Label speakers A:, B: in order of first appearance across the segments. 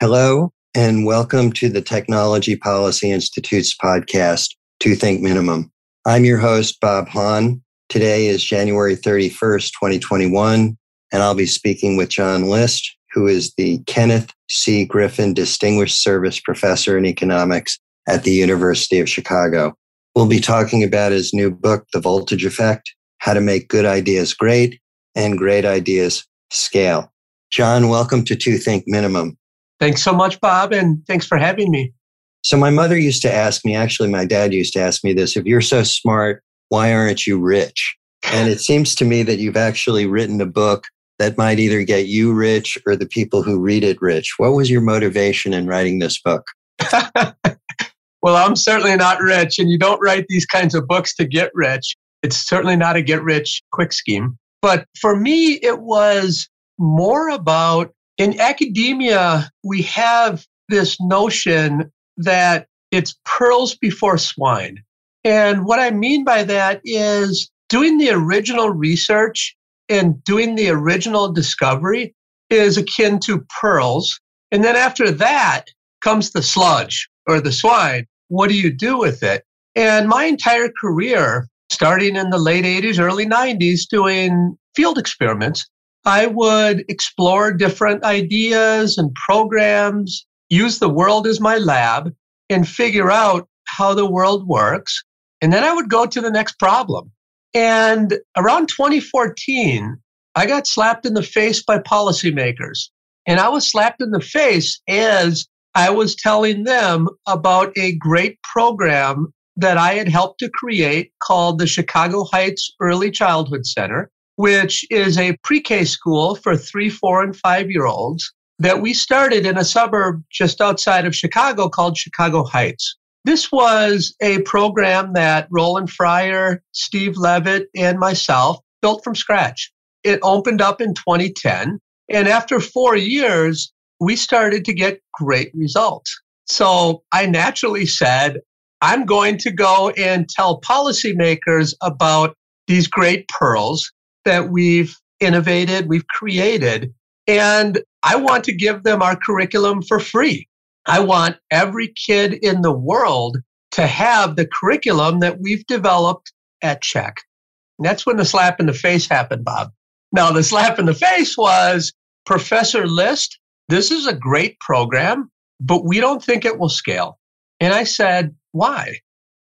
A: Hello, and welcome to the Technology Policy Institute's podcast, Two Think Minimum. I'm your host, Bob Hahn. Today is January 31st, 2021, and I'll be speaking with John List, who is the Kenneth C. Griffin Distinguished Service Professor in Economics at the University of Chicago. We'll be talking about his new book, The Voltage Effect How to Make Good Ideas Great and Great Ideas Scale. John, welcome to Two Think Minimum.
B: Thanks so much, Bob, and thanks for having me.
A: So, my mother used to ask me, actually, my dad used to ask me this if you're so smart, why aren't you rich? And it seems to me that you've actually written a book that might either get you rich or the people who read it rich. What was your motivation in writing this book?
B: well, I'm certainly not rich, and you don't write these kinds of books to get rich. It's certainly not a get rich quick scheme. But for me, it was more about in academia, we have this notion that it's pearls before swine. And what I mean by that is doing the original research and doing the original discovery is akin to pearls. And then after that comes the sludge or the swine. What do you do with it? And my entire career, starting in the late 80s, early 90s, doing field experiments, I would explore different ideas and programs, use the world as my lab, and figure out how the world works. And then I would go to the next problem. And around 2014, I got slapped in the face by policymakers. And I was slapped in the face as I was telling them about a great program that I had helped to create called the Chicago Heights Early Childhood Center which is a pre K school for three, four, and five year olds that we started in a suburb just outside of Chicago called Chicago Heights. This was a program that Roland Fryer, Steve Levitt, and myself built from scratch. It opened up in 2010. And after four years, we started to get great results. So I naturally said, I'm going to go and tell policymakers about these great pearls that we've innovated, we've created, and I want to give them our curriculum for free. I want every kid in the world to have the curriculum that we've developed at CHECC. And that's when the slap in the face happened, Bob. Now, the slap in the face was Professor List, this is a great program, but we don't think it will scale. And I said, why?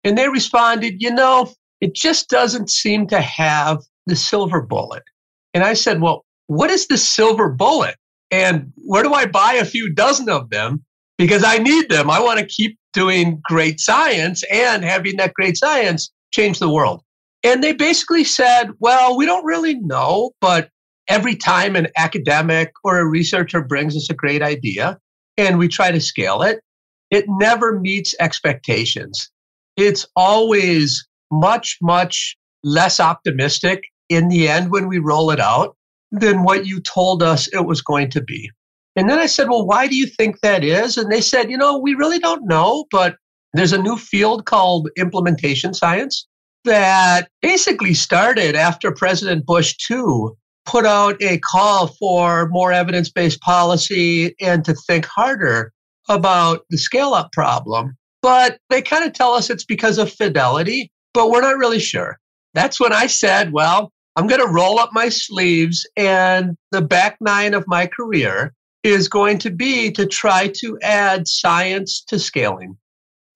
B: And they responded, you know, it just doesn't seem to have the silver bullet. And I said, Well, what is the silver bullet? And where do I buy a few dozen of them? Because I need them. I want to keep doing great science and having that great science change the world. And they basically said, Well, we don't really know, but every time an academic or a researcher brings us a great idea and we try to scale it, it never meets expectations. It's always much, much less optimistic in the end when we roll it out than what you told us it was going to be. And then I said, Well, why do you think that is? And they said, You know, we really don't know, but there's a new field called implementation science that basically started after President Bush too, put out a call for more evidence based policy and to think harder about the scale up problem. But they kind of tell us it's because of fidelity, but we're not really sure. That's when I said, well, I'm going to roll up my sleeves, and the back nine of my career is going to be to try to add science to scaling.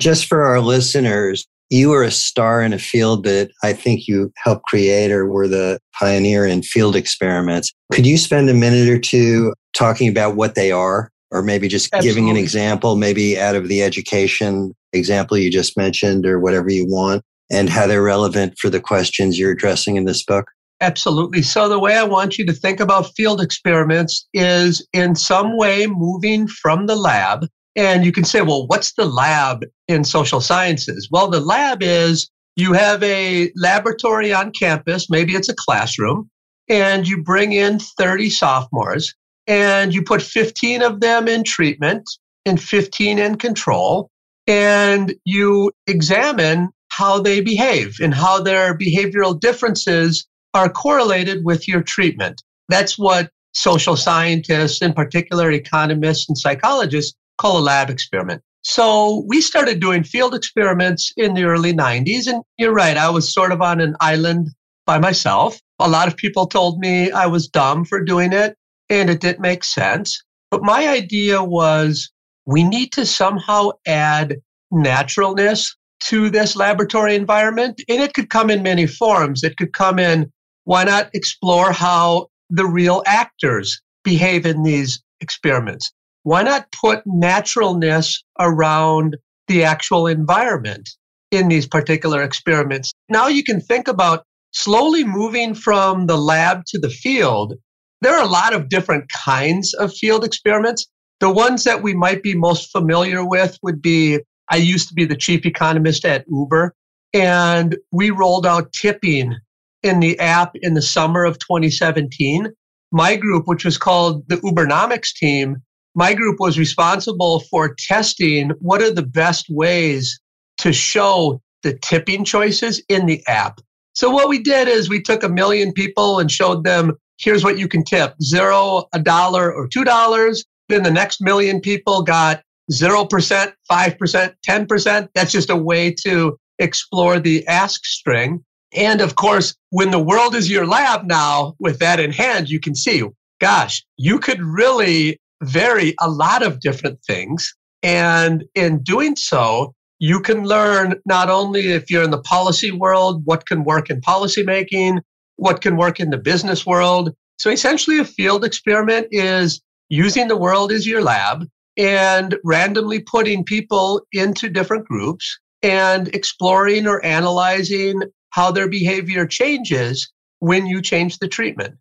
A: Just for our listeners, you are a star in a field that I think you helped create or were the pioneer in field experiments. Could you spend a minute or two talking about what they are? Or maybe just Absolutely. giving an example, maybe out of the education example you just mentioned, or whatever you want, and how they're relevant for the questions you're addressing in this book?
B: Absolutely. So, the way I want you to think about field experiments is in some way moving from the lab. And you can say, well, what's the lab in social sciences? Well, the lab is you have a laboratory on campus, maybe it's a classroom, and you bring in 30 sophomores and you put 15 of them in treatment and 15 in control. And you examine how they behave and how their behavioral differences are correlated with your treatment. That's what social scientists, in particular economists and psychologists, call a lab experiment. So we started doing field experiments in the early 90s. And you're right, I was sort of on an island by myself. A lot of people told me I was dumb for doing it and it didn't make sense. But my idea was we need to somehow add naturalness to this laboratory environment. And it could come in many forms. It could come in why not explore how the real actors behave in these experiments? Why not put naturalness around the actual environment in these particular experiments? Now you can think about slowly moving from the lab to the field. There are a lot of different kinds of field experiments. The ones that we might be most familiar with would be I used to be the chief economist at Uber, and we rolled out tipping in the app in the summer of 2017. My group, which was called the Ubernomics team, my group was responsible for testing what are the best ways to show the tipping choices in the app. So what we did is we took a million people and showed them here's what you can tip zero, a dollar, or two dollars. Then the next million people got 0%, 5%, 10%. That's just a way to explore the ask string. And of course, when the world is your lab now, with that in hand, you can see, gosh, you could really vary a lot of different things. And in doing so, you can learn not only if you're in the policy world, what can work in policymaking, what can work in the business world. So essentially, a field experiment is using the world as your lab and randomly putting people into different groups and exploring or analyzing how their behavior changes when you change the treatment.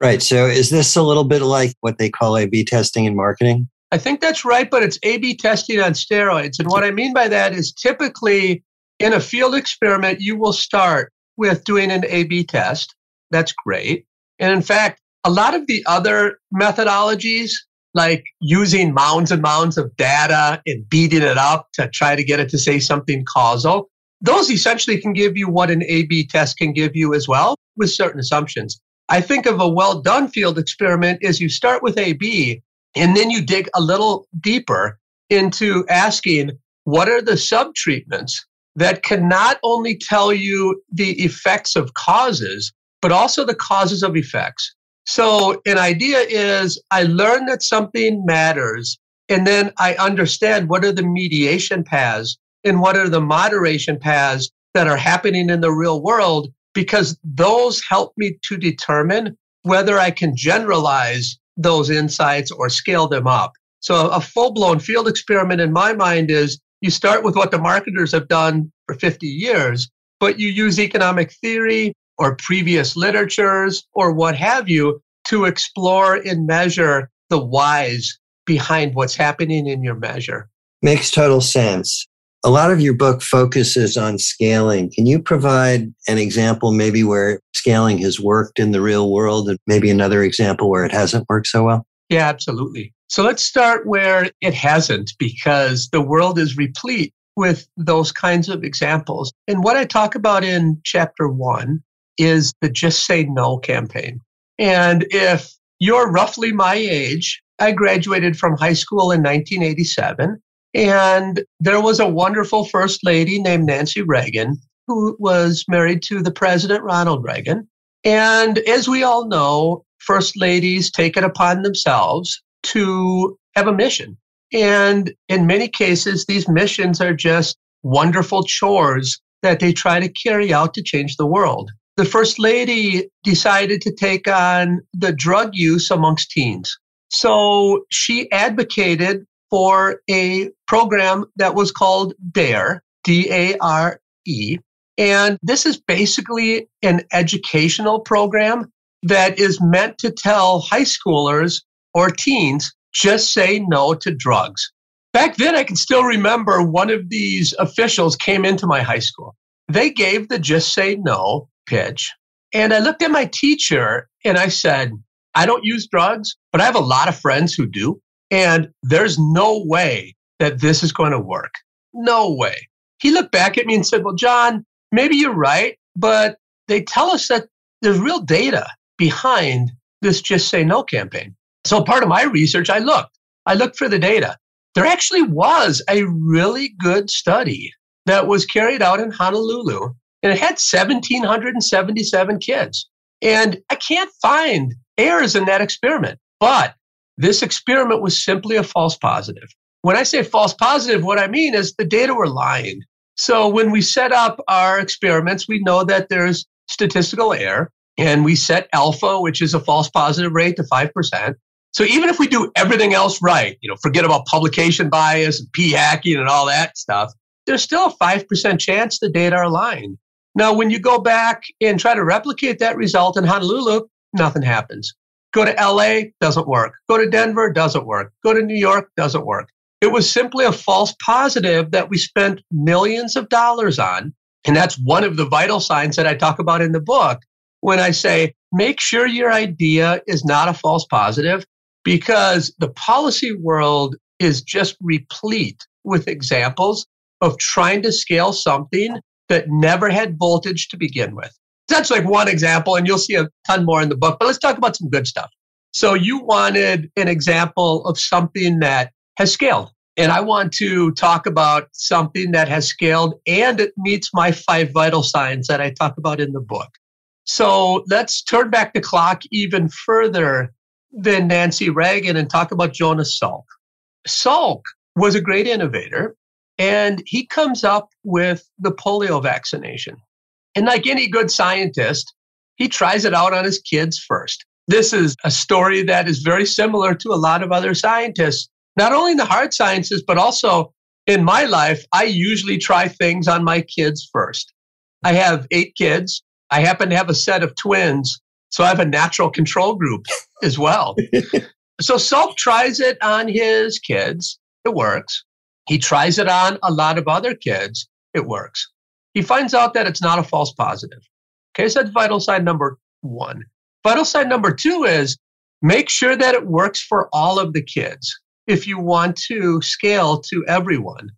A: Right. So is this a little bit like what they call A B testing in marketing?
B: I think that's right, but it's A B testing on steroids. And what I mean by that is typically in a field experiment, you will start with doing an A B test. That's great. And in fact, a lot of the other methodologies, like using mounds and mounds of data and beating it up to try to get it to say something causal, those essentially can give you what an A B test can give you as well with certain assumptions. I think of a well done field experiment is you start with A B and then you dig a little deeper into asking what are the sub treatments that can not only tell you the effects of causes, but also the causes of effects. So an idea is I learn that something matters and then I understand what are the mediation paths and what are the moderation paths that are happening in the real world because those help me to determine whether I can generalize those insights or scale them up. So a full blown field experiment in my mind is you start with what the marketers have done for 50 years, but you use economic theory or previous literatures or what have you to explore and measure the whys behind what's happening in your measure.
A: Makes total sense. A lot of your book focuses on scaling. Can you provide an example, maybe where scaling has worked in the real world, and maybe another example where it hasn't worked so well?
B: Yeah, absolutely. So let's start where it hasn't, because the world is replete with those kinds of examples. And what I talk about in chapter one is the Just Say No campaign. And if you're roughly my age, I graduated from high school in 1987. And there was a wonderful first lady named Nancy Reagan who was married to the president, Ronald Reagan. And as we all know, first ladies take it upon themselves to have a mission. And in many cases, these missions are just wonderful chores that they try to carry out to change the world. The first lady decided to take on the drug use amongst teens. So she advocated for a program that was called DARE, D A R E. And this is basically an educational program that is meant to tell high schoolers or teens just say no to drugs. Back then, I can still remember one of these officials came into my high school. They gave the just say no pitch. And I looked at my teacher and I said, I don't use drugs, but I have a lot of friends who do. And there's no way that this is going to work. No way. He looked back at me and said, Well, John, maybe you're right, but they tell us that there's real data behind this Just Say No campaign. So part of my research, I looked. I looked for the data. There actually was a really good study that was carried out in Honolulu, and it had 1,777 kids. And I can't find errors in that experiment. But this experiment was simply a false positive. When I say false positive, what I mean is the data were lying. So when we set up our experiments, we know that there's statistical error and we set alpha, which is a false positive rate to 5%. So even if we do everything else right, you know, forget about publication bias and p hacking and all that stuff, there's still a 5% chance the data are lying. Now, when you go back and try to replicate that result in Honolulu, nothing happens. Go to LA, doesn't work. Go to Denver, doesn't work. Go to New York, doesn't work. It was simply a false positive that we spent millions of dollars on. And that's one of the vital signs that I talk about in the book when I say, make sure your idea is not a false positive because the policy world is just replete with examples of trying to scale something that never had voltage to begin with. That's like one example, and you'll see a ton more in the book, but let's talk about some good stuff. So, you wanted an example of something that has scaled. And I want to talk about something that has scaled and it meets my five vital signs that I talk about in the book. So let's turn back the clock even further than Nancy Reagan and talk about Jonas Salk. Salk was a great innovator and he comes up with the polio vaccination. And like any good scientist, he tries it out on his kids first. This is a story that is very similar to a lot of other scientists, not only in the hard sciences, but also in my life. I usually try things on my kids first. I have eight kids. I happen to have a set of twins. So I have a natural control group as well. so Salk tries it on his kids. It works. He tries it on a lot of other kids. It works he finds out that it's not a false positive. Okay, so that's vital sign number one. Vital sign number two is make sure that it works for all of the kids if you want to scale to everyone.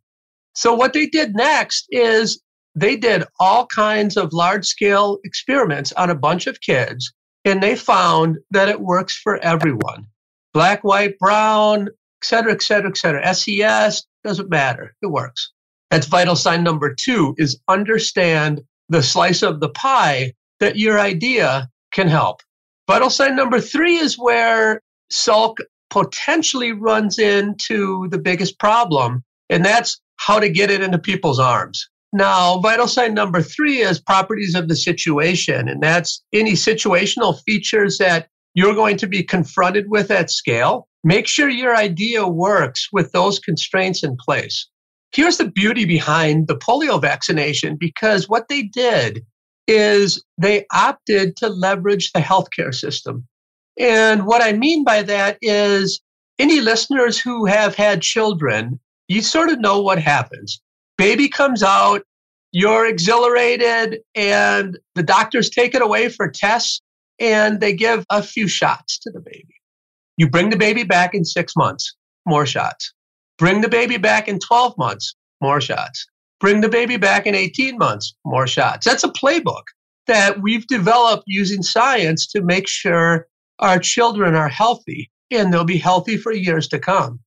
B: So, what they did next is they did all kinds of large scale experiments on a bunch of kids, and they found that it works for everyone black, white, brown, et cetera, et cetera, et cetera. SES doesn't matter, it works. That's vital sign number two is understand the slice of the pie that your idea can help. Vital sign number three is where Salk potentially runs into the biggest problem, and that's how to get it into people's arms. Now, vital sign number three is properties of the situation, and that's any situational features that you're going to be confronted with at scale. Make sure your idea works with those constraints in place. Here's the beauty behind the polio vaccination because what they did is they opted to leverage the healthcare system. And what I mean by that is any listeners who have had children, you sort of know what happens. Baby comes out, you're exhilarated, and the doctors take it away for tests and they give a few shots to the baby. You bring the baby back in six months, more shots. Bring the baby back in 12 months, more shots. Bring the baby back in 18 months, more shots. That's a playbook that we've developed using science to make sure our children are healthy and they'll be healthy for years to come.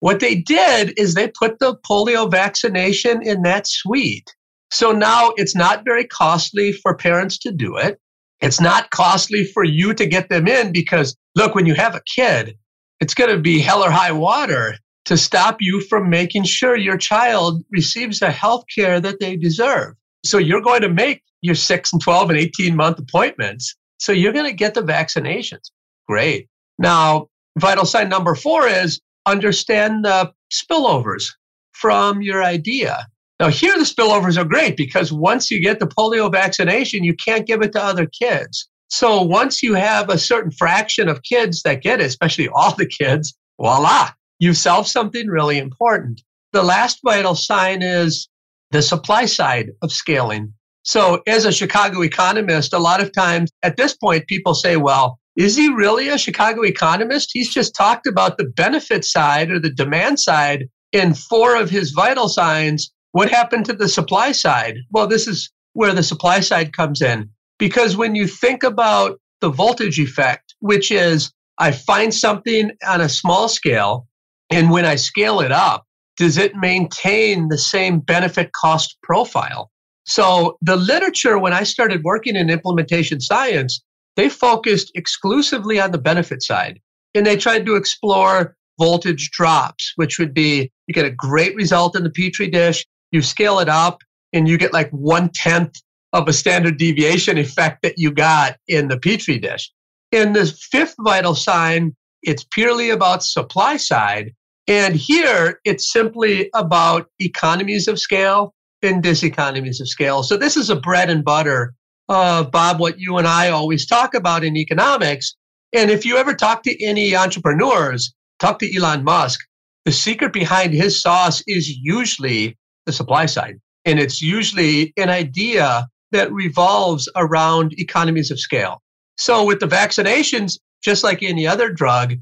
B: What they did is they put the polio vaccination in that suite. So now it's not very costly for parents to do it. It's not costly for you to get them in because look, when you have a kid, it's going to be hell or high water to stop you from making sure your child receives the health care that they deserve. So you're going to make your 6 and 12 and 18 month appointments. So you're going to get the vaccinations. Great. Now, vital sign number four is understand the spillovers from your idea. Now, here the spillovers are great because once you get the polio vaccination, you can't give it to other kids. So once you have a certain fraction of kids that get it, especially all the kids, voila, you've solved something really important. The last vital sign is the supply side of scaling. So, as a Chicago economist, a lot of times at this point, people say, well, is he really a Chicago economist? He's just talked about the benefit side or the demand side in four of his vital signs. What happened to the supply side? Well, this is where the supply side comes in. Because when you think about the voltage effect, which is I find something on a small scale, and when I scale it up, does it mm-hmm. maintain the same benefit cost profile? So the literature, when I started working in implementation science, they focused exclusively on the benefit side. And they tried to explore voltage drops, which would be you get a great result in the Petri dish, you scale it up, and you get like one tenth of a standard deviation effect that you got in the Petri dish. In the fifth vital sign, it's purely about supply side. And here it's simply about economies of scale and diseconomies of scale. So this is a bread and butter of Bob, what you and I always talk about in economics. And if you ever talk to any entrepreneurs, talk to Elon Musk, the secret behind his sauce is usually the supply side. And it's usually an idea that revolves around economies of scale. So with the vaccinations, just like any other drug,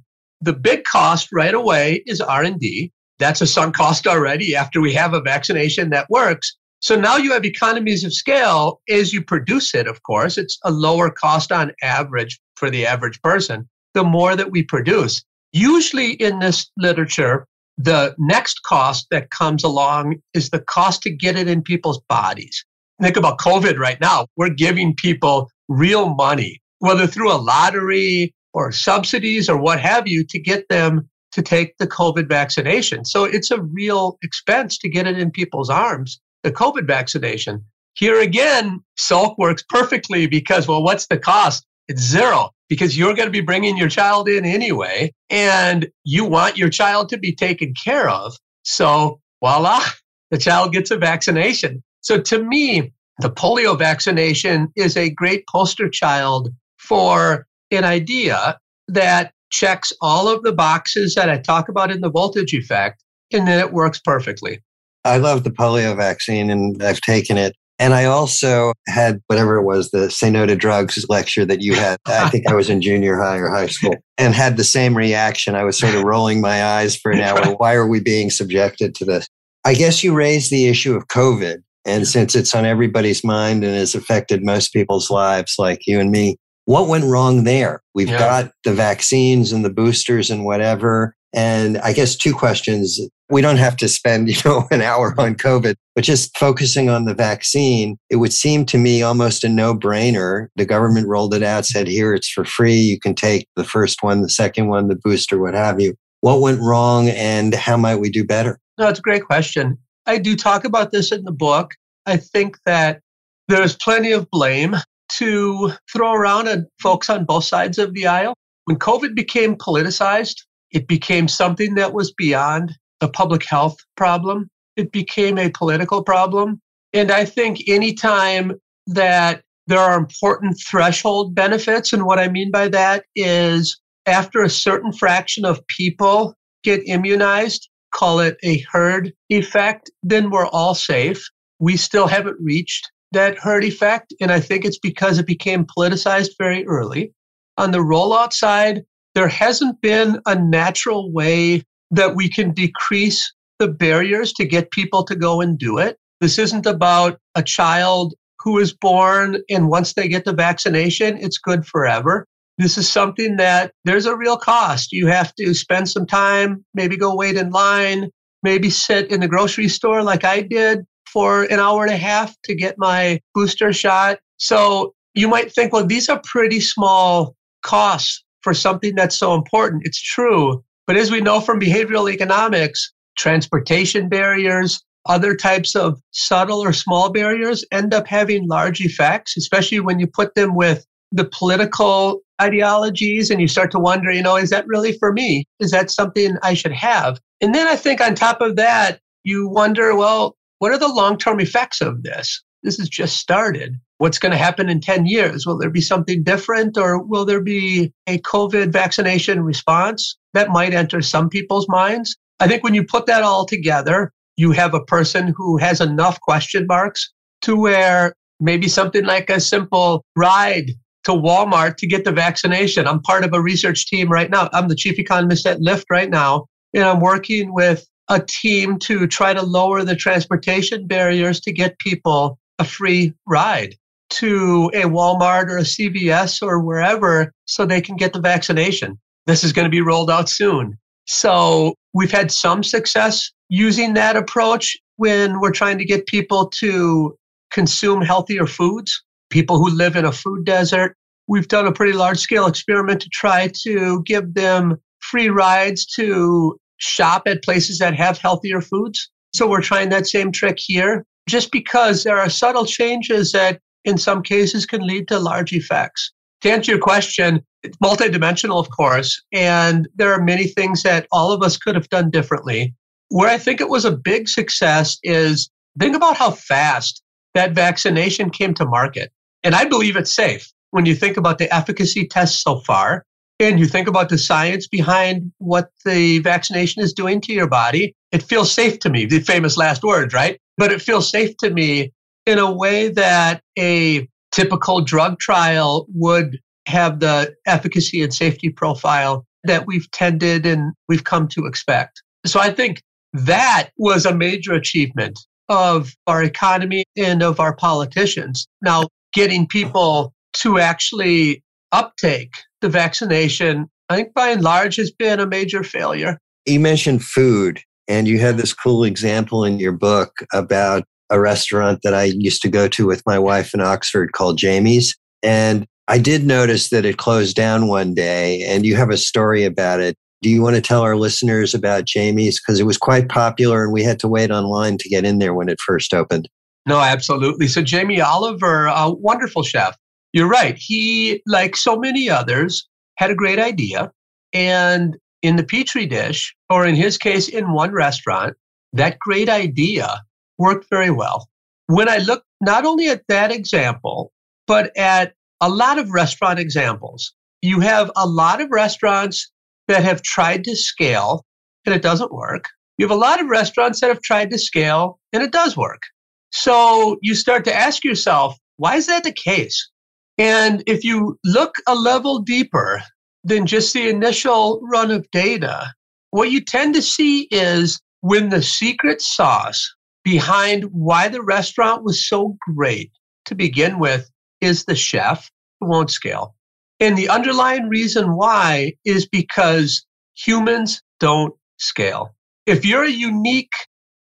B: the big cost right away is R&D. That's a sunk cost already after we have a vaccination that works. So now you have economies of scale as you produce it, of course. It's a lower cost on average for the average person, the more that we produce. Usually in this literature, the next cost that comes along is the cost to get it in people's bodies. Think about COVID right now. We're giving people real money, whether through a lottery or subsidies or what have you, to get them to take the COVID vaccination. So it's a real expense to get it in people's arms, the COVID vaccination. Here again, Salk works perfectly because, well, what's the cost? It's zero because you're going to be bringing your child in anyway, and you want your child to be taken care of. So voila, the child gets a vaccination. So to me, the polio vaccination is a great poster child for an idea that checks all of the boxes that I talk about in the voltage effect, and then it works perfectly.
A: I love the polio vaccine and I've taken it. And I also had whatever it was, the Say No to Drugs lecture that you had. I think I was in junior high or high school and had the same reaction. I was sort of rolling my eyes for an hour. Why are we being subjected to this? I guess you raised the issue of COVID. And since it's on everybody's mind and has affected most people's lives, like you and me, what went wrong there? We've yeah. got the vaccines and the boosters and whatever. And I guess two questions. We don't have to spend, you know, an hour on COVID, but just focusing on the vaccine, it would seem to me almost a no brainer. The government rolled it out, said, here, it's for free. You can take the first one, the second one, the booster, what have you. What went wrong and how might we do better?
B: No, it's a great question. I do talk about this in the book. I think that there's plenty of blame to throw around and folks on both sides of the aisle. When COVID became politicized, it became something that was beyond a public health problem. It became a political problem. And I think anytime that there are important threshold benefits, and what I mean by that is after a certain fraction of people get immunized, call it a herd effect, then we're all safe. We still haven't reached that herd effect. And I think it's because it became politicized very early. On the rollout side, there hasn't been a natural way that we can decrease the barriers to get people to go and do it. This isn't about a child who is born and once they get the vaccination, it's good forever. This is something that there's a real cost. You have to spend some time, maybe go wait in line, maybe sit in the grocery store like I did for an hour and a half to get my booster shot. So you might think, well, these are pretty small costs for something that's so important. It's true. But as we know from behavioral economics, transportation barriers, other types of subtle or small barriers end up having large effects, especially when you put them with the political ideologies and you start to wonder, you know, is that really for me? Is that something I should have? And then I think on top of that, you wonder, well, what are the long term effects of this? This has just started. What's going to happen in 10 years? Will there be something different or will there be a COVID vaccination response? That might enter some people's minds. I think when you put that all together, you have a person who has enough question marks to where maybe something like a simple ride to Walmart to get the vaccination. I'm part of a research team right now. I'm the chief economist at Lyft right now, and I'm working with a team to try to lower the transportation barriers to get people a free ride to a Walmart or a CVS or wherever so they can get the vaccination. This is going to be rolled out soon. So we've had some success using that approach when we're trying to get people to consume healthier foods, people who live in a food desert. We've done a pretty large scale experiment to try to give them free rides to shop at places that have healthier foods. So we're trying that same trick here just because there are subtle changes that in some cases can lead to large effects. To answer your question, it's multidimensional, of course, and there are many things that all of us could have done differently. Where I think it was a big success is think about how fast that vaccination came to market. And I believe it's safe when you think about the efficacy tests so far and you think about the science behind what the vaccination is doing to your body. It feels safe to me, the famous last words, right? But it feels safe to me in a way that a typical drug trial would have the efficacy and safety profile that we've tended and we've come to expect. So I think that was a major achievement of our economy and of our politicians. Now, getting people to actually uptake the vaccination, I think by and large has been a major failure.
A: You mentioned food, and you had mm-hmm. this cool example in your book about a restaurant that I used to go to with my wife in Oxford called Jamie's. And I did notice that it closed down one day, and you have a story about it. Do you want to tell our listeners about Jamie's? Because it was quite popular and we had to wait online to get in there when it first opened.
B: No, absolutely. So, Jamie Oliver, a wonderful chef. You're right. He, like so many others, had a great idea. And in the Petri dish, or in his case, in one restaurant, that great idea worked very well. When I look not only at that example, but at a lot of restaurant examples, you have a lot of restaurants that have tried to scale and it doesn't work. You have a lot of restaurants that have tried to scale and it does work. So you start to ask yourself, why is that the case? And if you look a level deeper than just the initial run of data, what you tend to see is when the secret sauce behind why the restaurant was so great to begin with is the chef who won't scale. And the underlying reason why is because humans don't scale. If you're a unique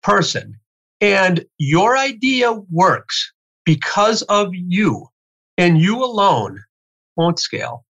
B: person and your idea works because of you and you alone won't scale.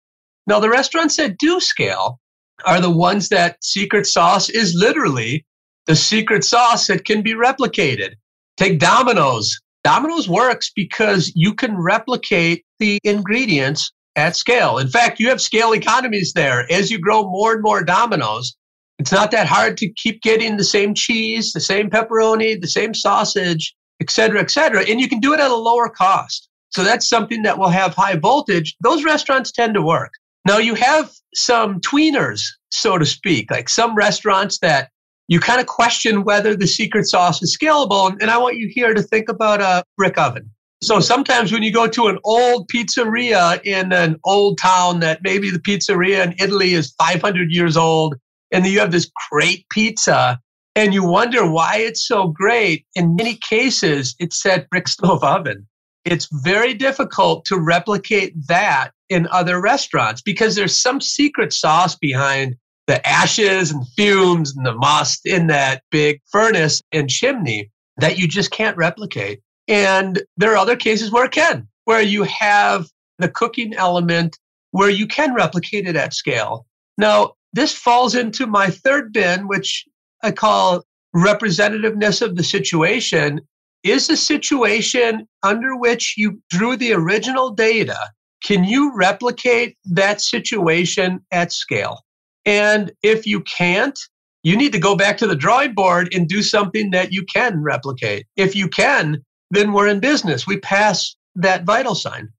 B: Now, the restaurants that do scale are the ones that secret sauce is literally the secret sauce that can be replicated. Take Domino's. Domino's works because you can replicate the ingredients at scale. In fact, you have scale economies there. As you grow more and more Domino's, it's not that hard to keep getting the same cheese, the same pepperoni, the same sausage, et cetera, et cetera. And you can do it at a lower cost. So that's something that will have high voltage. Those restaurants tend to work. Now you have some tweeners, so to speak, like some restaurants that you kind of question whether the secret sauce is scalable. And I want you here to think about a brick oven. So sometimes when you go to an old pizzeria in an old town that maybe the pizzeria in Italy is 500 years old, and you have this great pizza and you wonder why it's so great. In many cases, it's that brick stove oven. It's very difficult to replicate that in other restaurants because there's some secret sauce behind the ashes and fumes and the must in that big furnace and chimney that you just can't replicate. And there are other cases where it can, where you have the cooking element where you can replicate it at scale. Now, this falls into my third bin, which I call representativeness of the situation. Is the situation under which you drew the original data, can you replicate that situation at scale? And if you can't, you need to go back to the drawing board and do something that you can replicate. If you can, then we're in business. We pass that vital sign.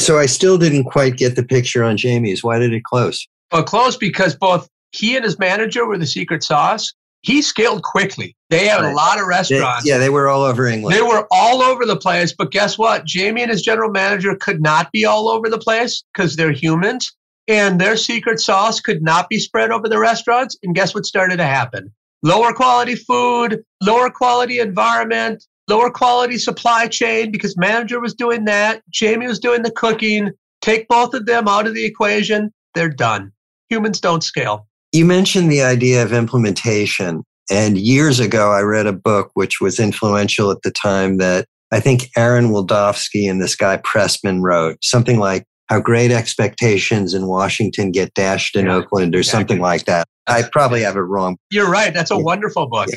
A: So I still didn't quite get the picture on Jamie's. Why did it close?
B: Well, closed because both he and his manager were the secret sauce. He scaled quickly. They had right. a lot of restaurants.
A: They, yeah, they were all over England.
B: They were all over the place. But guess what? Jamie and his general manager could not be all over the place because they're humans and their secret sauce could not be spread over the restaurants. And guess what started to happen? Lower quality food, lower quality environment, lower quality supply chain because manager was doing that, Jamie was doing the cooking. Take both of them out of the equation, they're done. Humans don't scale.
A: You mentioned the idea of implementation. And years ago, I read a book which was influential at the time that I think Aaron Wildavsky and this guy Pressman wrote something like how great expectations in Washington get dashed in yeah, Oakland or exactly. something like that. I probably have it wrong.
B: You're right. That's a yeah. wonderful book.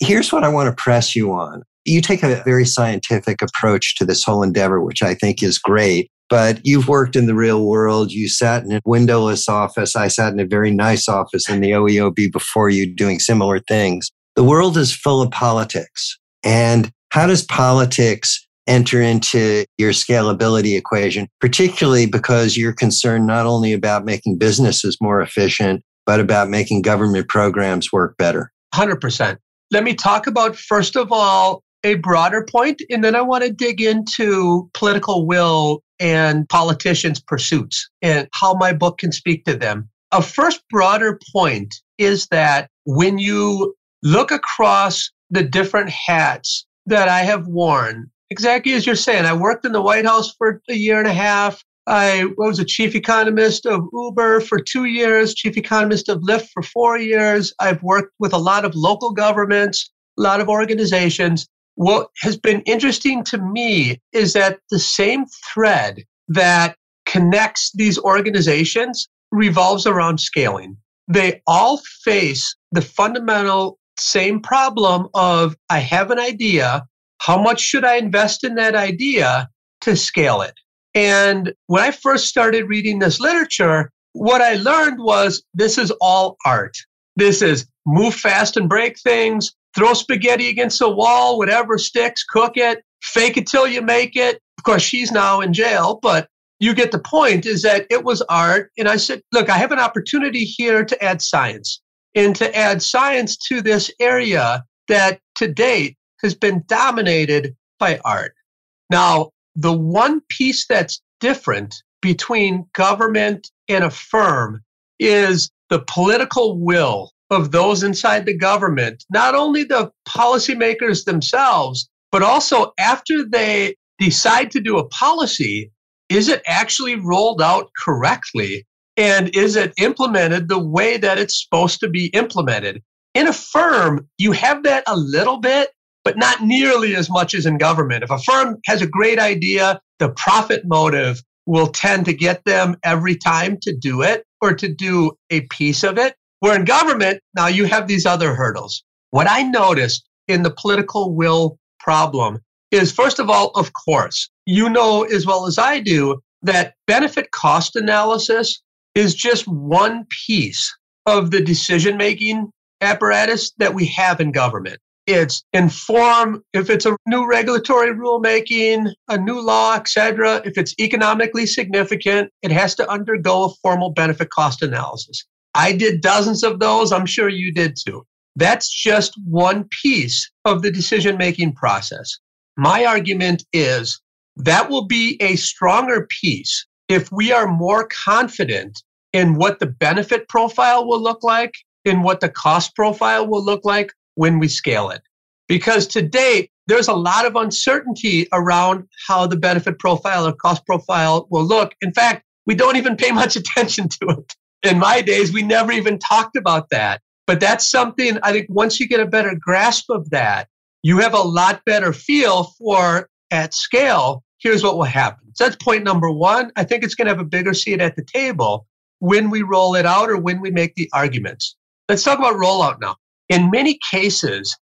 A: Here's what I want to press you on. You take a very scientific approach to this whole endeavor, which I think is great. But you've worked in the real world. You sat in a windowless office. I sat in a very nice office in the OEOB before you doing similar things. The world is full of politics. And how does politics enter into your scalability equation, particularly because you're concerned not only about making businesses more efficient, but about making government programs work better?
B: 100%. Let me talk about, first of all, a broader point, and then I want to dig into political will and politicians' pursuits and how my book can speak to them. A first broader point is that when you look across the different hats that I have worn, exactly as you're saying, I worked in the White House for a year and a half. I was a chief economist of Uber for two years, chief economist of Lyft for four years. I've worked with a lot of local governments, a lot of organizations. What has been interesting to me is that the same thread that connects these organizations revolves around scaling. They all face the fundamental same problem of I have an idea. How much should I invest in that idea to scale it? And when I first started reading this literature, what I learned was this is all art. This is move fast and break things, throw spaghetti against the wall, whatever sticks, cook it, fake it till you make it. Of course, she's now in jail, but you get the point is that it was art. And I said, look, I have an opportunity here to add science and to add science to this area that to date has been dominated by art. Now, the one piece that's different between government and a firm is the political will of those inside the government, not only the policymakers themselves, but also after they decide to do a policy, is it actually rolled out correctly? And is it implemented the way that it's supposed to be implemented? In a firm, you have that a little bit, but not nearly as much as in government. If a firm has a great idea, the profit motive will tend to get them every time to do it or to do a piece of it. Where in government, now you have these other hurdles. What I noticed in the political will problem is, first of all, of course, you know as well as I do that benefit cost analysis is just one piece of the decision making apparatus that we have in government. It's inform if it's a new regulatory rulemaking, a new law, etc. If it's economically significant, it has to undergo a formal benefit cost analysis. I did dozens of those. I'm sure you did too. That's just one piece of the decision making process. My argument is that will be a stronger piece if we are more confident in what the benefit profile will look like, in what the cost profile will look like when we scale it. Because to date, there's a lot of uncertainty around how the benefit profile or cost profile will look. In fact, we don't even pay much attention to it in my days, we never even talked about that. But that's something I think once you get a better grasp of that, you have a lot better feel for at scale, here's what will happen. So that's point number one. I think it's going to have a bigger seat at the table when we roll it out or when we make the arguments. Let's talk about rollout now. In many cases,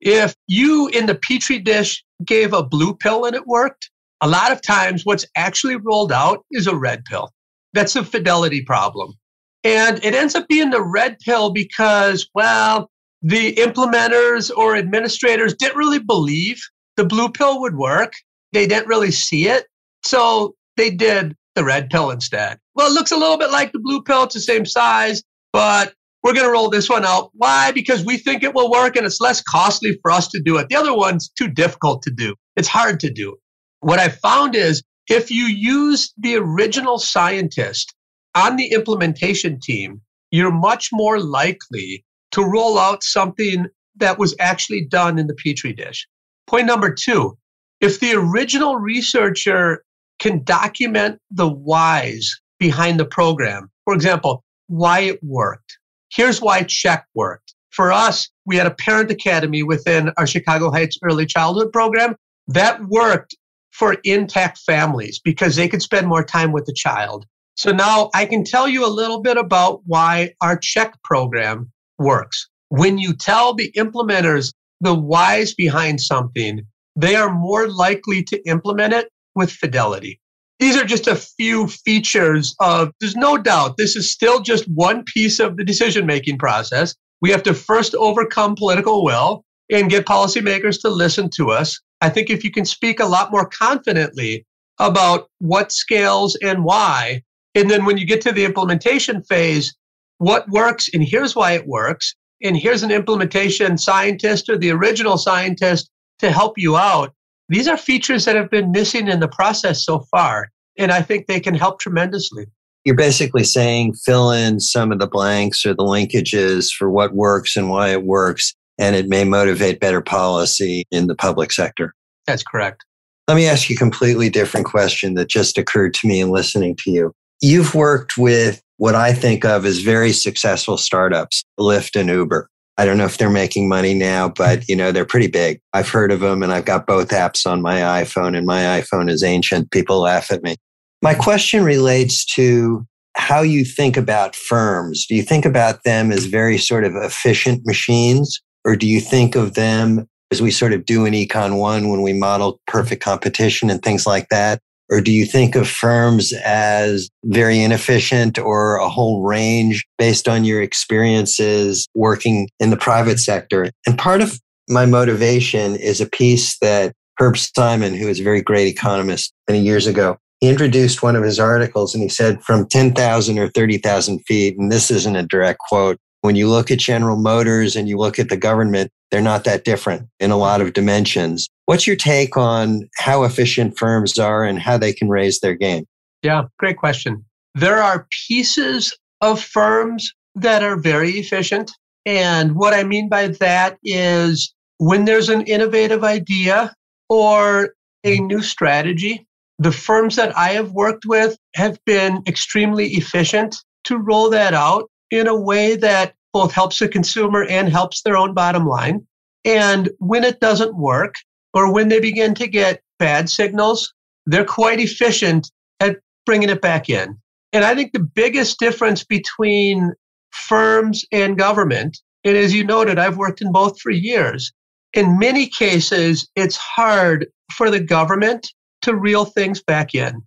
B: if you in the petri dish gave a blue pill and it worked, a lot of times what's actually rolled out is a red pill. That's a fidelity problem. And it ends up being the red pill because, well, the implementers or administrators didn't really believe the blue pill would work. They didn't really see it. So they did the red pill instead. Well, it looks a little bit like the blue pill. It's the same size, but we're going to roll this one out. Why? Because we think it will work and it's less costly for us to do it. The other one's too difficult to do. It's hard to do. What I found is if you use the original scientist on the implementation team, you're much more likely to roll out something that was actually done in the petri dish. Point number two if the original researcher can document the whys behind the program, for example, why it worked. Here's why CHECC worked. For us, we had a parent academy within our Chicago Heights early childhood program that worked for intact families because they could spend more time with the child. So now I can tell you a little bit about why our CHECC program works. When you tell the implementers the whys behind something, they are more likely to implement it with fidelity. These are just a few features of, there's no doubt this is still just one piece of the decision making process. We have to first overcome political will and get policymakers to listen to us. I think if you can speak a lot more confidently about what scales and why, and then when you get to the implementation phase, what works and here's why it works, and here's an implementation scientist or the original scientist to help you out, these are features that have been missing in the process so far. And I think they can help tremendously.
A: You're basically saying fill in some of the blanks or the linkages for what works and why it works, and it may motivate better policy in the public sector.
B: That's correct.
A: Let me ask you a completely different question that just occurred to me in listening to you. You've worked with what I think of as very successful startups, Lyft and Uber. I don't know if they're making money now, but you know, they're pretty big. I've heard of them and I've got both apps on my iPhone and my iPhone is ancient. People laugh at me. My question relates to how you think about firms. Do you think about them as very sort of efficient machines or do you think of them as we sort of do in Econ 1 when we model perfect competition and things like that? Or do you think of firms as very inefficient or a whole range based on your experiences working in the private sector? And part of my motivation is a piece that Herb Simon, who is a very great economist many years ago, he introduced one of his articles and he said from 10,000 or 30,000 feet, and this isn't a direct quote, when you look at General Motors and you look at the government, they're not that different in a lot of dimensions. What's your take on how efficient firms are and how they can raise their game?
B: Yeah, great question. There are pieces of firms that are very efficient. And what I mean by that is when there's an innovative idea or a new strategy, the firms that I have worked with have been extremely efficient to roll that out in a way that both helps the consumer and helps their own bottom line. And when it doesn't work, or when they begin to get bad signals, they're quite efficient at bringing it back in. And I think the biggest difference between firms and government, and as you noted, I've worked in both for years. In many cases, it's hard for the government to reel things back in.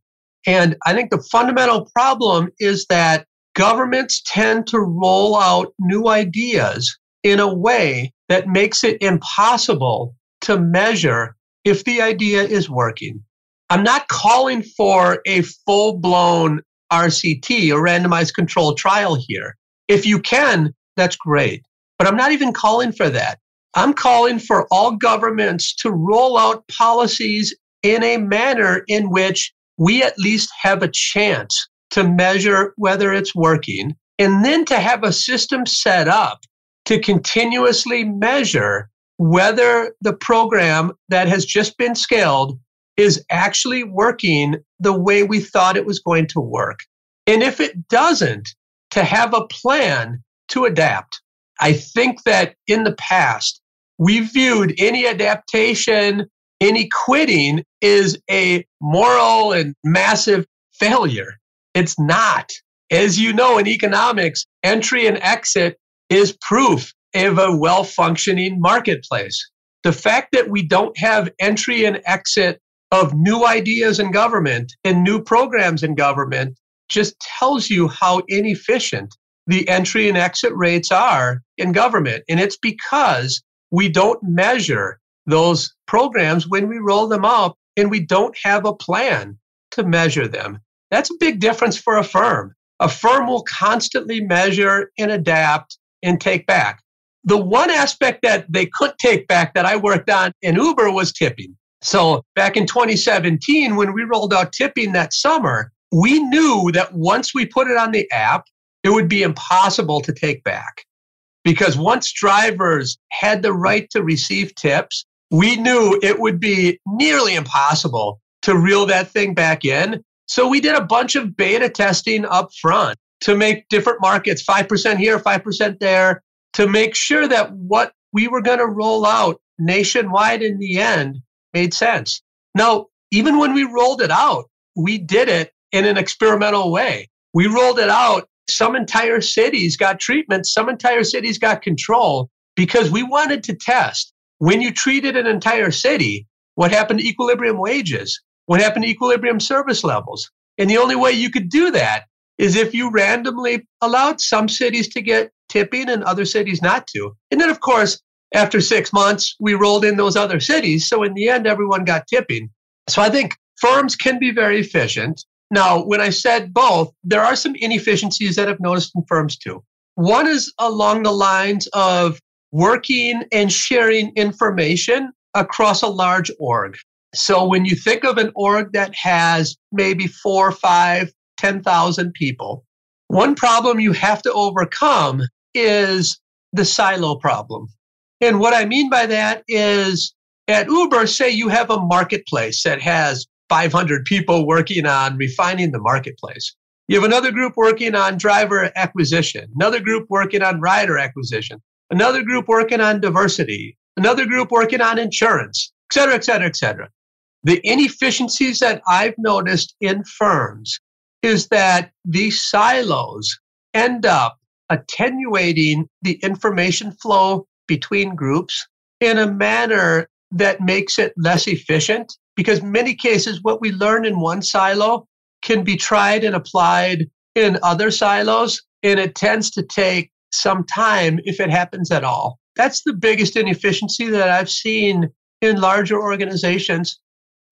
B: And I think the fundamental problem is that governments tend to roll out new ideas in a way that makes it impossible to measure if the idea is working. I'm not calling for a full blown RCT, a randomized controlled trial here. If you can, that's great. But I'm not even calling for that. I'm calling for all governments to roll out policies in a manner in which we at least have a chance to measure whether it's working, and then to have a system set up to continuously measure whether the program that has just been scaled is actually working the way we thought it was going to work. And if it doesn't, to have a plan to adapt. I think that in the past, we viewed any adaptation, any quitting is a moral and massive failure. It's not. As you know, in economics, entry and exit is proof of a well functioning marketplace. The fact that we don't have entry and exit of new ideas in government and new programs in government just tells you how inefficient the entry and exit rates are in government. And it's because we don't measure those programs when we roll them up and we don't have a plan to measure them. That's a big difference for a firm. A firm will constantly measure and adapt and take back. The one aspect that they could take back that I worked on in Uber was tipping. So back in 2017, when we rolled out tipping that summer, we knew that once we put it on the app, it would be impossible to take back. Because once drivers had the right to receive tips, we knew it would be nearly impossible to reel that thing back in. So we did a bunch of beta testing up front to make different markets 5% here, 5% there, to make sure that what we were going to roll out nationwide in the end made sense. Now, even when we rolled it out, we did it in an experimental way. We rolled it out. Some entire cities got treatment, some entire cities got control because we wanted to test when you treated an entire city, what happened to equilibrium wages? What happened to equilibrium service levels? And the only way you could do that is if you randomly allowed some cities to get tipping and other cities not to. And then, of course, after six months, we rolled in those other cities. So in the end, everyone got tipping. So I think firms can be very efficient. Now, when I said both, there are some inefficiencies that I've noticed in firms too. One is along the lines of working and sharing information across a large org. So when you think of an org that has maybe four, five, 10,000 people, one problem you have to overcome is the silo problem. And what I mean by that is at Uber, say you have a marketplace that has 500 people working on refining the marketplace. You have another group working on driver acquisition, another group working on rider acquisition, another group working on diversity, another group working on insurance, et cetera, et cetera, et cetera. The inefficiencies that I've noticed in firms is that these silos end up attenuating the information flow between groups in a manner that makes it less efficient because many cases what we learn in one silo can be tried and applied in other silos and it tends to take some time if it happens at all. That's the biggest inefficiency that I've seen in larger organizations.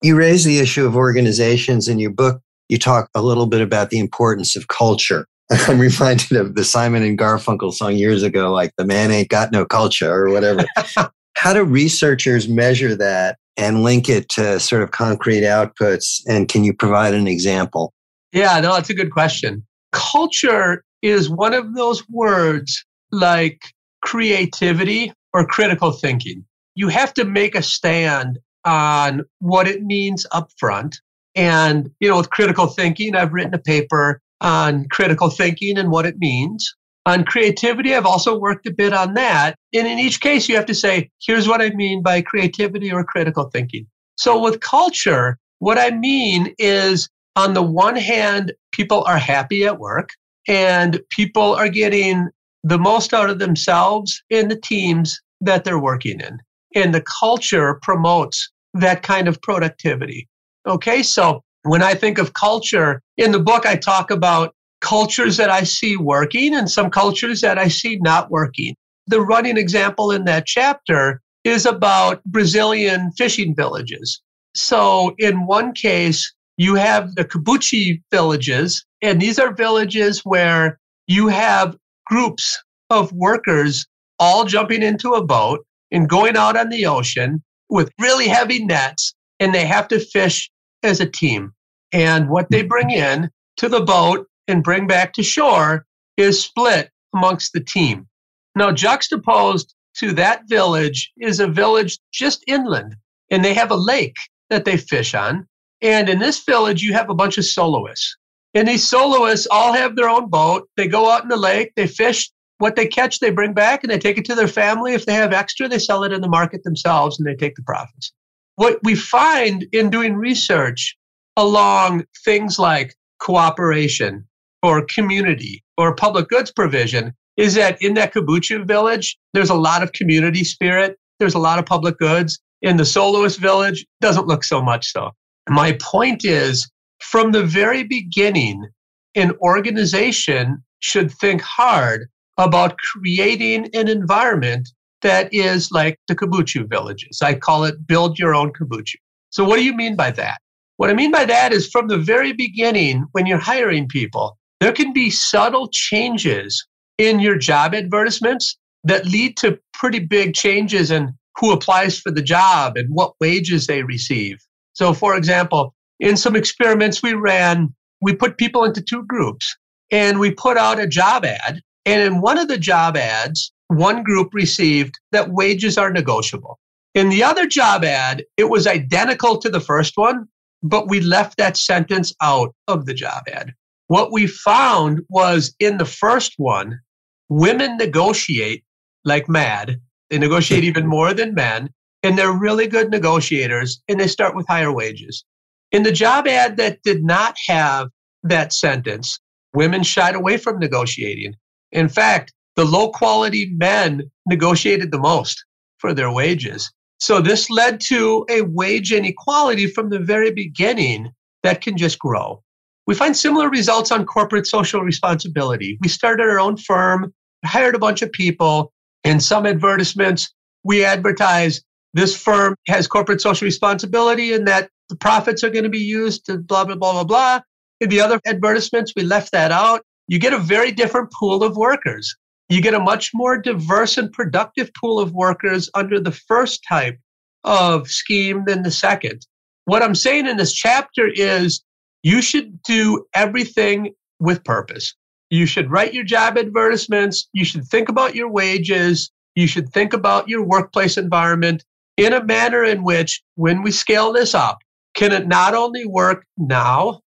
A: You raise the issue of organizations in your book. You talk a little bit about the importance of culture. I'm reminded of the Simon and Garfunkel song years ago, like the man ain't got no culture or whatever. How do researchers measure that and link it to sort of concrete outputs? And can you provide an example?
B: Yeah, no, that's a good question. Culture is one of those words like creativity or critical thinking. You have to make a stand on what it means up front. And, you know, with critical thinking, I've written a paper on critical thinking and what it means. On creativity, I've also worked a bit on that. And in each case, you have to say, here's what I mean by creativity or critical thinking. So with culture, what I mean is on the one hand, people are happy at work and people are getting the most out of themselves in the teams that they're working in. And the culture promotes that kind of productivity. Okay, so when I think of culture, in the book, I talk about cultures that I see working and some cultures that I see not working. The running example in that chapter is about Brazilian fishing villages. So, in one case, you have the Kibuchi villages, and these are villages where you have groups of workers all jumping into a boat and going out on the ocean with really heavy nets, and they have to fish as a team. And what they bring in to the boat and bring back to shore is split amongst the team. Now, juxtaposed to that village is a village just inland, and they have a lake that they fish on. And in this village, you have a bunch of soloists. And these soloists all have their own boat. They go out in the lake, they fish. What they catch, they bring back and they take it to their family. If they have extra, they sell it in the market themselves and they take the profits. What we find in doing research along things like cooperation or community or public goods provision is that in that Kibuchi village, there's a lot of community spirit. There's a lot of public goods. In the soloist village, doesn't look so much so. My point is from the very beginning, an organization should think hard about creating an environment that is like the Kibuchi villages. I call it build your own Kibuchi. So, what do you mean by that? What I mean by that is from the very beginning, when you're hiring people, there can be subtle changes in your job advertisements that lead to pretty big changes in who applies for the job and what wages they receive. So, for example, in some experiments we ran, we put people into two groups and we put out a job ad. And in one of the job ads, one group received that wages are negotiable. In the other job ad, it was identical to the first one, but we left that sentence out of the job ad. What we found was in the first one, women negotiate like mad. They negotiate even more than men, and they're really good negotiators, and they start with higher wages. In the job ad that did not have that sentence, women shied away from negotiating. In fact, the low quality men negotiated the most for their wages. So this led to a wage inequality from the very beginning that can just grow. We find similar results on corporate social responsibility. We started our own firm, hired a bunch of people. In some advertisements, we advertise this firm has corporate social responsibility and that the profits are going to be used to blah, blah, blah, blah, blah. In the other advertisements, we left that out. You get a very different pool of workers you get a much more diverse and productive pool of workers under the first type of scheme than the second. What I'm saying in this chapter is you should do everything with purpose. You should write your job advertisements. You should think about your wages. You should think about your workplace environment in a manner in which, when we scale this up, can it not only work now,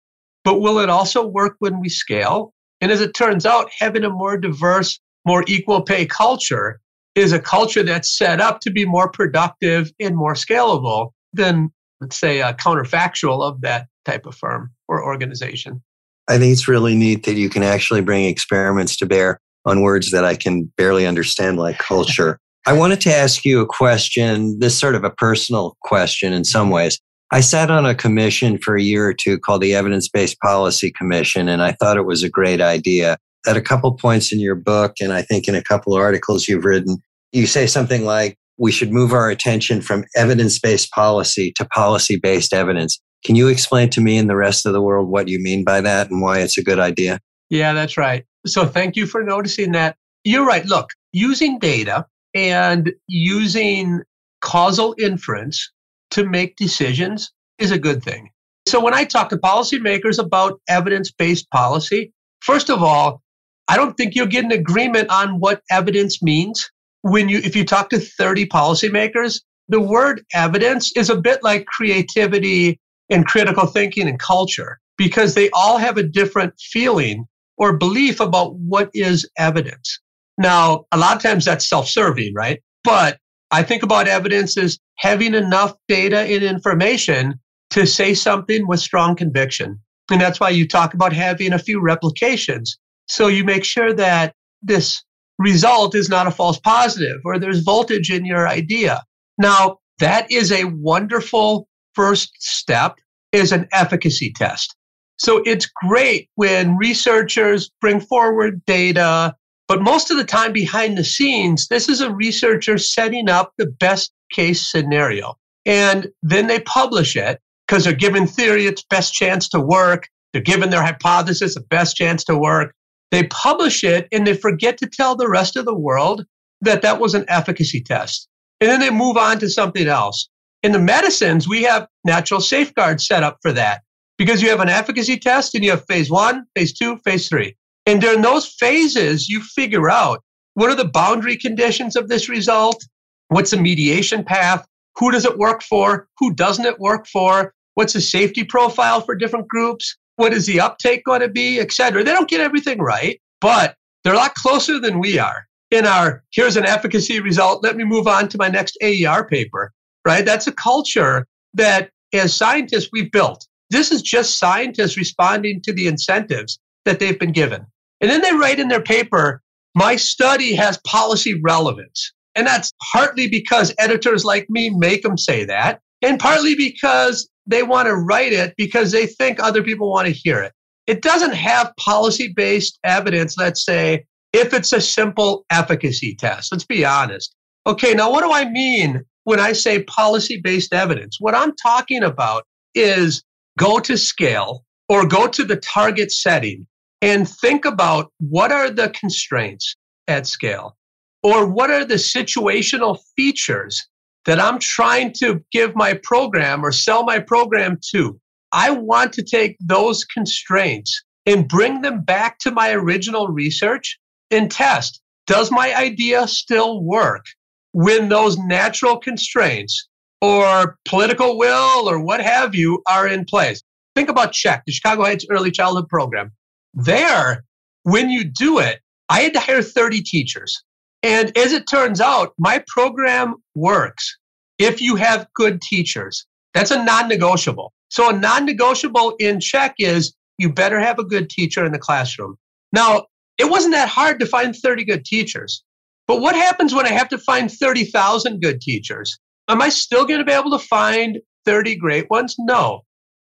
B: but will it also work when we scale? And as it turns out, having a more diverse more equal pay culture is a culture that's set up to be more productive and more scalable than, let's say, a counterfactual of that type of firm or organization.
A: I think it's really neat that you can actually bring experiments to bear on words that I can barely understand, like culture. I wanted to ask you a question, this sort of a personal question in some ways. I sat on a commission for a year or two called the Evidence Based Policy Commission, and I thought it was a great idea at a couple points in your book, and I think in a couple of articles you've written, you say something like, we should move our attention from evidence based policy to policy based evidence. Can you explain to me and the rest of the world what you mean by that and why it's a good idea?
B: Yeah, that's right. So thank you for noticing that. You're right. Look, using data and using causal inference to make decisions is a good thing. So when I talk to policymakers about evidence based policy, first of all, I don't think you'll get an agreement on what evidence means. When you, if you talk to 30 policymakers, the word evidence is a bit like creativity and critical thinking and culture because they all have a different feeling or belief about what is evidence. Now, a lot of times that's self serving, right? But I think about evidence as having enough data and information to say something with strong conviction. And that's why you talk about having a few replications so you make sure that this result is not a false positive or there's voltage in your idea. Now, that is a wonderful first step is an efficacy test. So it's great when researchers bring forward data, but most of the time behind the scenes, this is a researcher setting up the best case scenario. And then they publish it because they're given theory its best chance to work. They're given their hypothesis the best chance to work. They publish it and they forget to tell the rest of the world that that was an efficacy test. And then they move on to something else. In the medicines, we have natural safeguards set up for that because you have an efficacy test and you have phase one, phase two, phase three. And during those phases, you figure out what are the boundary conditions of this result? What's the mediation path? Who does it work for? Who doesn't it work for? What's the safety profile for different groups? What is the uptake going to be, et cetera. They don't get everything right, but they're a lot closer than we are in our here's an efficacy result. Let me move on to my next AER paper, right? That's a culture that as scientists we've built. This is just scientists responding to the incentives that they've been given. And then they write in their paper, my study has policy relevance. And that's partly because editors like me make them say that, and partly because they want to write it because they think other people want to hear it. It doesn't have policy based evidence, let's say, if it's a simple efficacy test. Let's be honest. Okay, now what do I mean when I say policy based evidence? What I'm talking about is go to scale or go to the target setting and think about what are the constraints at scale or what are the situational features that I'm trying to give my program or sell my program to. I want to take those constraints and bring them back to my original research and test. Does my idea still work? when those natural constraints or political will or what have you are in place. Think about CHECC, the Chicago Heights Early Childhood Program. There, when you do it, I had to hire 30 teachers. And as it turns out, my program works if you have good teachers. That's a non negotiable. So, a non negotiable in CHECC is you better have a good teacher in the classroom. Now, it wasn't that hard to find 30 good teachers. But what happens when I have to find 30,000 good teachers? Am I still going to be able to find 30 great ones? No.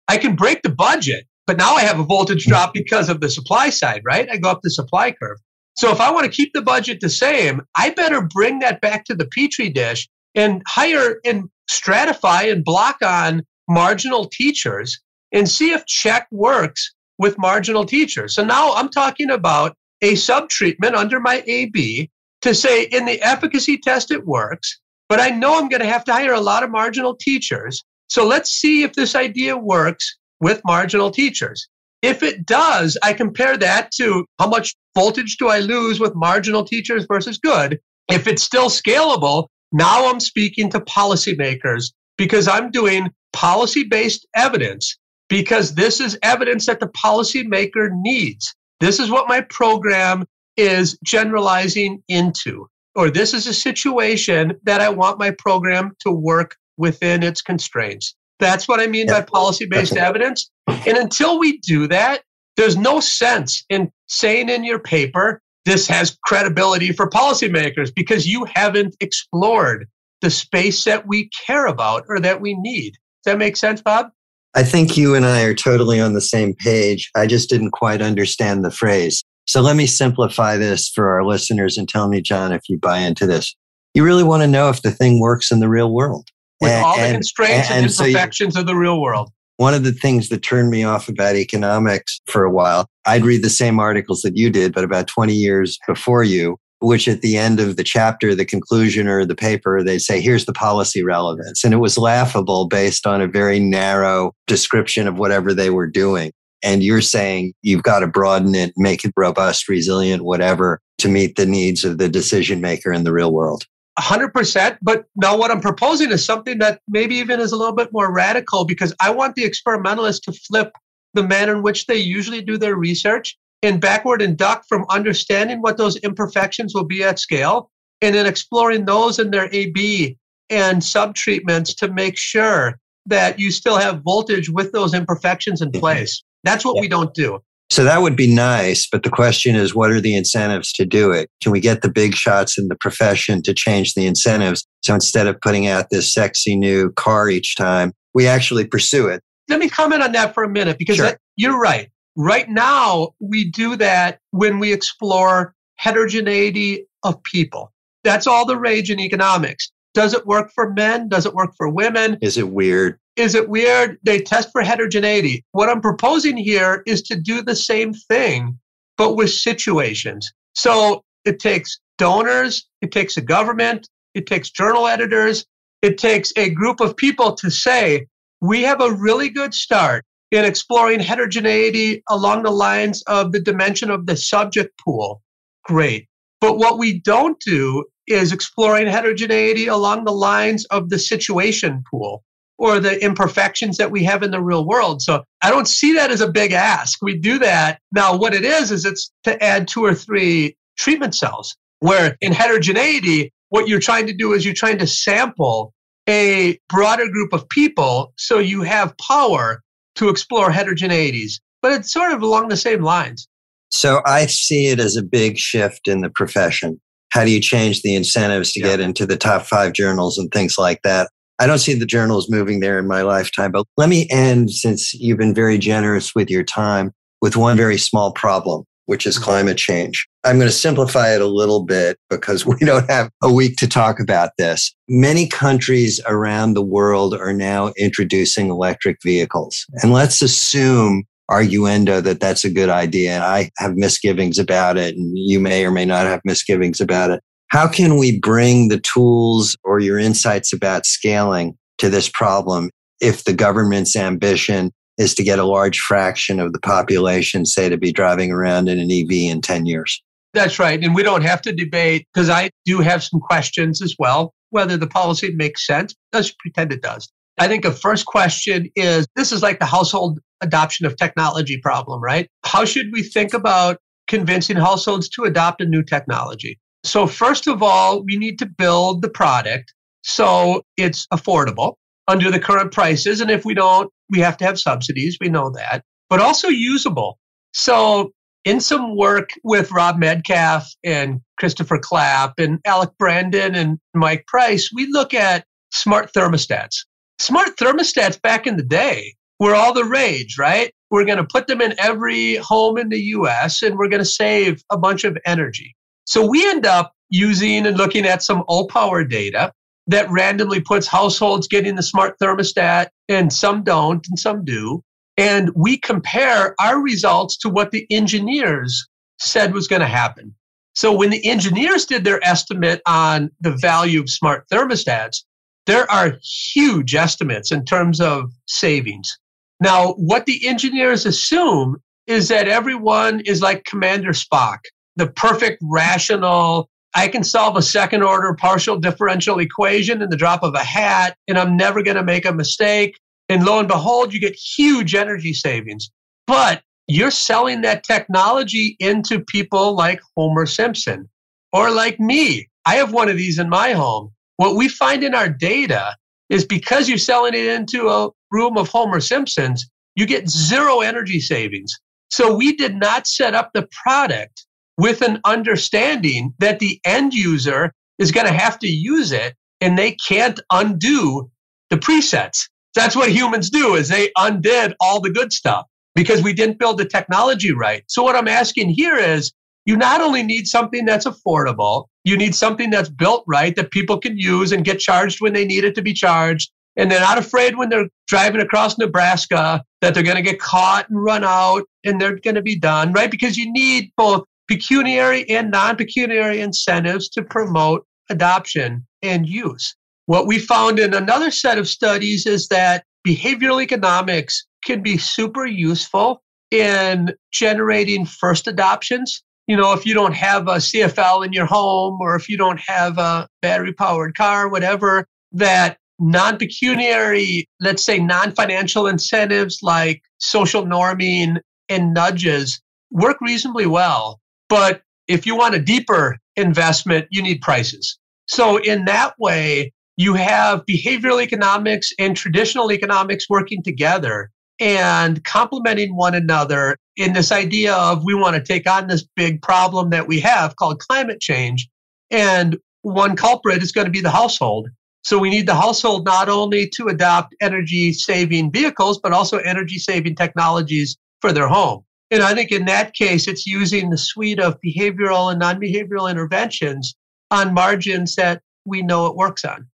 B: I can break the budget, but now I have a voltage drop because of the supply side, right? I go up the supply curve. So if I want to keep the budget the same, I better bring that back to the petri dish and hire and stratify and block on marginal teachers and see if CHECC works with marginal teachers. So now I'm talking about a subtreatment under my AB to say in the efficacy test it works, but I know I'm going to have to hire a lot of marginal teachers. So let's see if this idea works with marginal teachers. If it does, I compare that to how much voltage do I lose with marginal teachers versus good. If it's still scalable, now I'm speaking to policymakers because I'm doing policy based evidence because this is evidence that the policymaker needs. This is what my program is generalizing into, or this is a situation that I want my program to work within its constraints. That's what I mean by policy based evidence. And until we do that, there's no sense in saying in your paper, this has credibility for policymakers because you haven't explored the space that we care about or that we need. Does that make sense, Bob?
A: I think you and I are totally on the same page. I just didn't quite understand the phrase. So let me simplify this for our listeners and tell me, John, if you buy into this. You really want to know if the thing works in the real world.
B: With and, all the constraints and, and, and imperfections so you, of the real world.
A: One of the things that turned me off about economics for a while, I'd read the same articles that you did, but about 20 years before you, which at the end of the chapter, the conclusion or the paper, they say, here's the policy relevance. And it was laughable based on a very narrow description of whatever they were doing. And you're saying you've got to broaden it, make it robust, resilient, whatever, to meet the needs of the decision maker in the real world.
B: 100%. But now what I'm proposing is something that maybe even is a little bit more radical because I want the experimentalists to flip the manner in which they usually do their research and backward induct from understanding what those imperfections will be at scale and then exploring those in their AB and sub treatments to make sure that you still have voltage with those imperfections in mm-hmm. place. That's what yeah. we don't do.
A: So that would be nice. But the question is, what are the incentives to do it? Can we get the big shots in the profession to change the incentives? So instead of putting out this sexy new car each time, we actually pursue it.
B: Let me comment on that for a minute because sure. that, you're right. Right now, we do that when we explore heterogeneity of people. That's all the rage in economics. Does it work for men? Does it work for women?
A: Is it weird?
B: Is it weird? They test for heterogeneity. What I'm proposing here is to do the same thing, but with situations. So it takes donors, it takes a government, it takes journal editors, it takes a group of people to say, we have a really good start in exploring heterogeneity along the lines of the dimension of the subject pool. Great. But what we don't do is exploring heterogeneity along the lines of the situation pool or the imperfections that we have in the real world. So I don't see that as a big ask. We do that. Now, what it is, is it's to add two or three treatment cells, where in heterogeneity, what you're trying to do is you're trying to sample a broader group of people so you have power to explore heterogeneities. But it's sort of along the same lines.
A: So I see it as a big shift in the profession. How do you change the incentives to yeah. get into the top five journals and things like that? I don't see the journals moving there in my lifetime, but let me end since you've been very generous with your time with one very small problem, which is mm-hmm. climate change. I'm going to simplify it a little bit because we don't have a week to talk about this. Many countries around the world are now introducing electric vehicles. And let's assume arguendo that that's a good idea. And I have misgivings about it and you may or may not have misgivings about it. How can we bring the tools or your insights about scaling to this problem if the government's ambition is to get a large fraction of the population, say, to be driving around in an EV in 10 years?
B: That's right. And we don't have to debate because I do have some questions as well, whether the policy makes sense. Let's pretend it does. I think the first question is this is like the household adoption of technology problem, right? How should we think about convincing households to adopt a new technology? So, first of all, we need to build the product so it's affordable under the current prices. And if we don't, we have to have subsidies. We know that, but also usable. So, in some work with Rob Metcalfe and Christopher Clapp and Alec Brandon and Mike Price, we look at smart thermostats. Smart thermostats back in the day were all the rage, right? We're going to put them in every home in the US and we're going to save a bunch of energy. So we end up using and looking at some Opower data that randomly puts households getting the smart thermostat and some don't and some do. And we compare our results to what the engineers said was going to happen. So when the engineers did their estimate on the value of smart thermostats, there are huge estimates in terms of savings. Now, what the engineers assume is that everyone is like Commander Spock, the perfect, rational, I can solve a second order partial differential equation in the drop of a hat, and I'm never going to make a mistake. And lo and behold, you get huge energy savings. But you're selling that technology into people like Homer Simpson or like me. I have one of these in my home. What we find in our data is because you're selling it into a room of Homer Simpsons, you get zero energy savings. So we did not set up the product with an understanding that the end user is going to have to use it and they can't undo the presets. That's what humans do is they undid all the good stuff because we didn't build the technology right. So what I'm asking here is you not only need something that's affordable, you need something that's built right that people can use and get charged when they need it to be charged. And they're not afraid when they're driving across Nebraska that they're going to get caught and run out and they're going to be done, right? Because you need both pecuniary and non pecuniary incentives to promote adoption and use. What we found in another set of studies is that behavioral economics can be super useful in generating first adoptions. You know, if you don't have a CFL in your home or if you don't have a battery powered car, whatever, that non pecuniary, let's say non financial incentives like social norming and nudges work reasonably well but if you want a deeper investment, you need prices. So, in that way, you have behavioral economics and traditional economics working together and complementing one another in this idea of we want to take on this big problem that we have called climate change. And one culprit is going to be the household. So we need the household not only to adopt energy saving vehicles, but also energy saving technologies for their home. And I think in that case, it's using the suite of behavioral and non behavioral interventions on margins that we know it works on.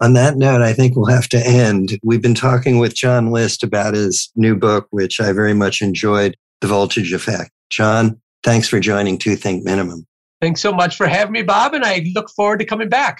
A: On that note, I think we'll have to end. We've been talking with John List about his new book, which I very much enjoyed The Voltage Effect. John, thanks for joining Two Think Minimum.
B: Thanks so much for having me, Bob, and I look forward to coming back.